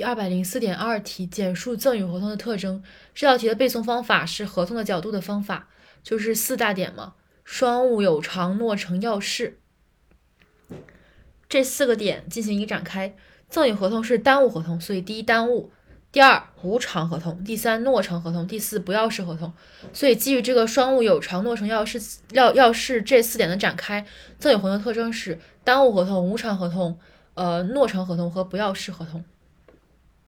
第二百零四点二题，简述赠与合同的特征。这道题的背诵方法是合同的角度的方法，就是四大点嘛：双务、有偿、诺成、要事。这四个点进行一个展开。赠与合同是单务合同，所以第一单务，第二无偿合同，第三诺成合同，第四不要式合同。所以基于这个双务、有偿、诺成、要事、要要事这四点的展开，赠与合同的特征是单务合同、无偿合同、呃诺成合同和不要式合同。